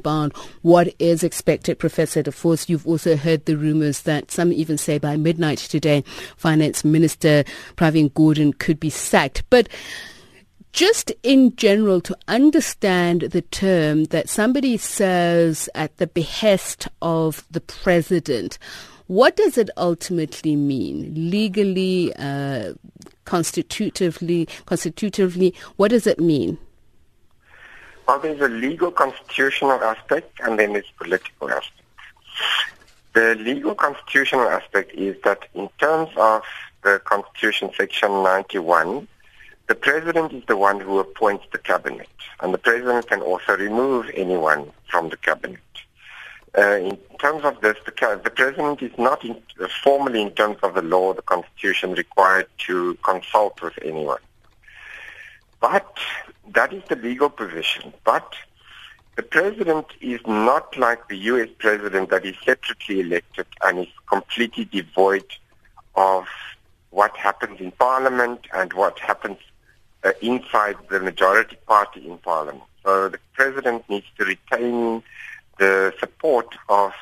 about what is expected, Professor De Vos. You've also heard the rumors that some even say by midnight today, Finance Minister Pravin Gordhan could be sacked. But just in general, to understand the term that somebody serves at the behest of the president, what does it ultimately mean? Legally, uh, constitutively, constitutively, what does it mean? Well, there's a legal constitutional aspect and then there's political aspect. The legal constitutional aspect is that in terms of the Constitution Section 91, the President is the one who appoints the Cabinet, and the President can also remove anyone from the Cabinet. Uh, in terms of this, the, the President is not in, uh, formally, in terms of the law, the Constitution, required to consult with anyone. But that is the legal position. But the president is not like the U.S. president that is separately elected and is completely devoid of what happens in parliament and what happens uh, inside the majority party in parliament. So the president needs to retain the support of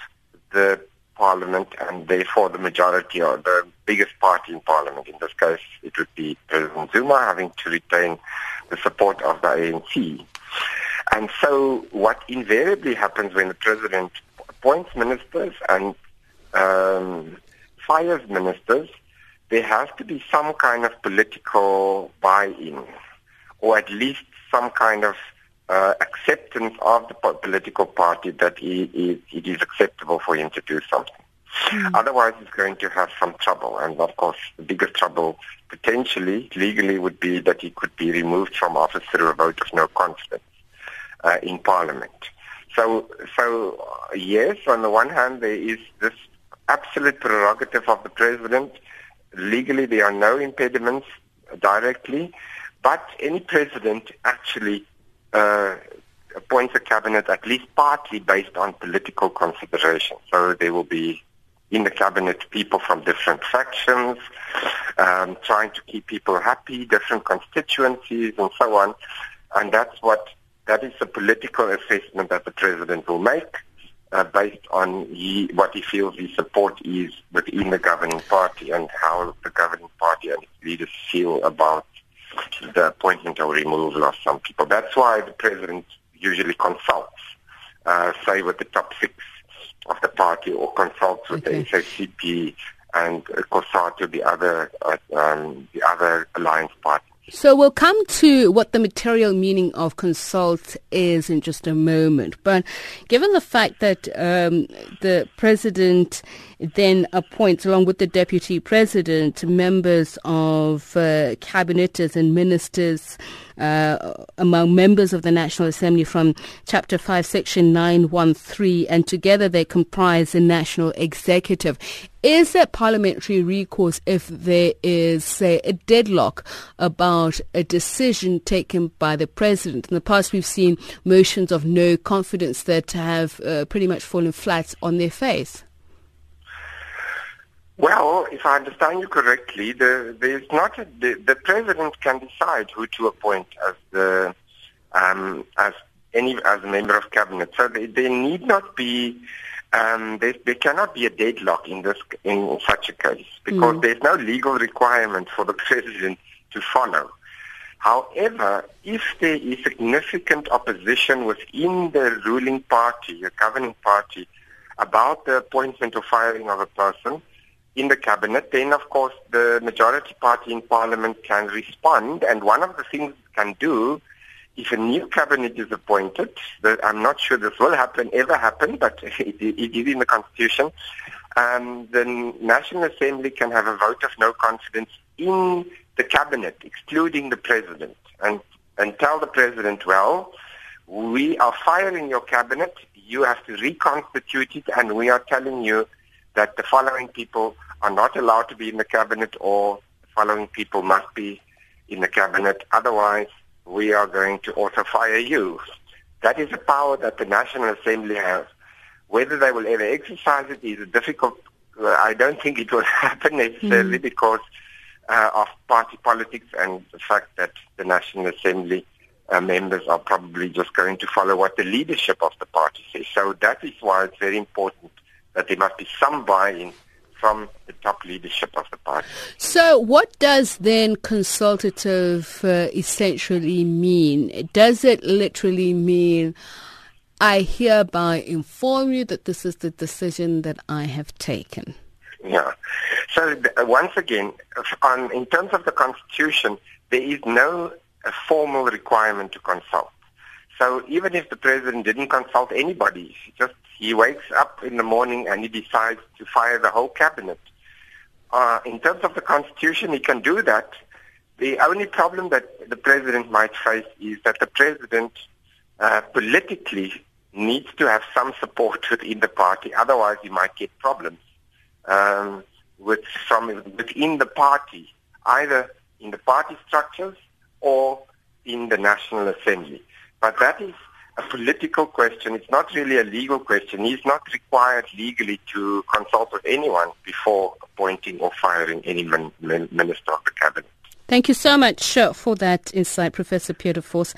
the parliament and therefore the majority or the biggest party in parliament. In this case, it would be President Zuma having to retain the support of the ANC. And so what invariably happens when the president appoints ministers and um, fires ministers, there has to be some kind of political buy-in or at least some kind of uh, acceptance of the political party that it is acceptable for him to do something. Mm. Otherwise, he's going to have some trouble. And of course, the biggest trouble potentially, legally, would be that he could be removed from office through a vote of no confidence uh, in Parliament. So, so yes, on the one hand, there is this absolute prerogative of the president. Legally, there are no impediments directly, but any president actually uh, appoints a cabinet at least partly based on political considerations. So there will be in the cabinet people from different factions, um, trying to keep people happy, different constituencies, and so on. And that's what that is the political assessment that the president will make. Uh, based on he, what he feels his support is within the governing party and how the governing party and its leaders feel about the appointment or removal of some people. That's why the president usually consults, uh, say, with the top six of the party or consults with okay. the SACP and uh, COSATU, the other, uh, um, the other alliance parties. So we'll come to what the material meaning of consult is in just a moment. But given the fact that um, the president then appoints, along with the deputy president, members of uh, cabinets and ministers uh, among members of the National Assembly from Chapter 5, Section 913, and together they comprise the National Executive. Is there parliamentary recourse if there is, say, a deadlock about a decision taken by the president? In the past, we've seen motions of no confidence that have uh, pretty much fallen flat on their face. Well, if I understand you correctly, the, there's not a, the, the president can decide who to appoint as the um, as any as a member of cabinet. So there, there need not be um, there, there cannot be a deadlock in this in such a case because mm. there's no legal requirement for the president to follow. However, if there is significant opposition within the ruling party, the governing party, about the appointment or firing of a person, in the cabinet, then of course the majority party in parliament can respond. And one of the things it can do, if a new cabinet is appointed, I'm not sure this will happen, ever happen, but it, is in the constitution, um, the National Assembly can have a vote of no confidence in the cabinet, excluding the president, and, and tell the president, well, we are firing your cabinet, you have to reconstitute it, and we are telling you that the following people are not allowed to be in the cabinet or the following people must be in the cabinet. Otherwise, we are going to also fire you. That is a power that the National Assembly has. Whether they will ever exercise it is a difficult. I don't think it will happen necessarily mm. because uh, of party politics and the fact that the National Assembly uh, members are probably just going to follow what the leadership of the party says. So that is why it's very important that there must be some buy-in from the top leadership of the party. So, what does then consultative uh, essentially mean? Does it literally mean I hereby inform you that this is the decision that I have taken? Yeah. So, th- once again, on, in terms of the Constitution, there is no formal requirement to consult. So even if the president didn't consult anybody, just he wakes up in the morning and he decides to fire the whole cabinet. Uh, in terms of the constitution, he can do that. The only problem that the president might face is that the president uh, politically needs to have some support within the party. Otherwise, he might get problems um, with from within the party, either in the party structures or in the National Assembly. But that is a political question. It's not really a legal question. He's not required legally to consult with anyone before appointing or firing any min- min- minister of the cabinet. Thank you so much uh, for that insight, Professor Pierre De Vos.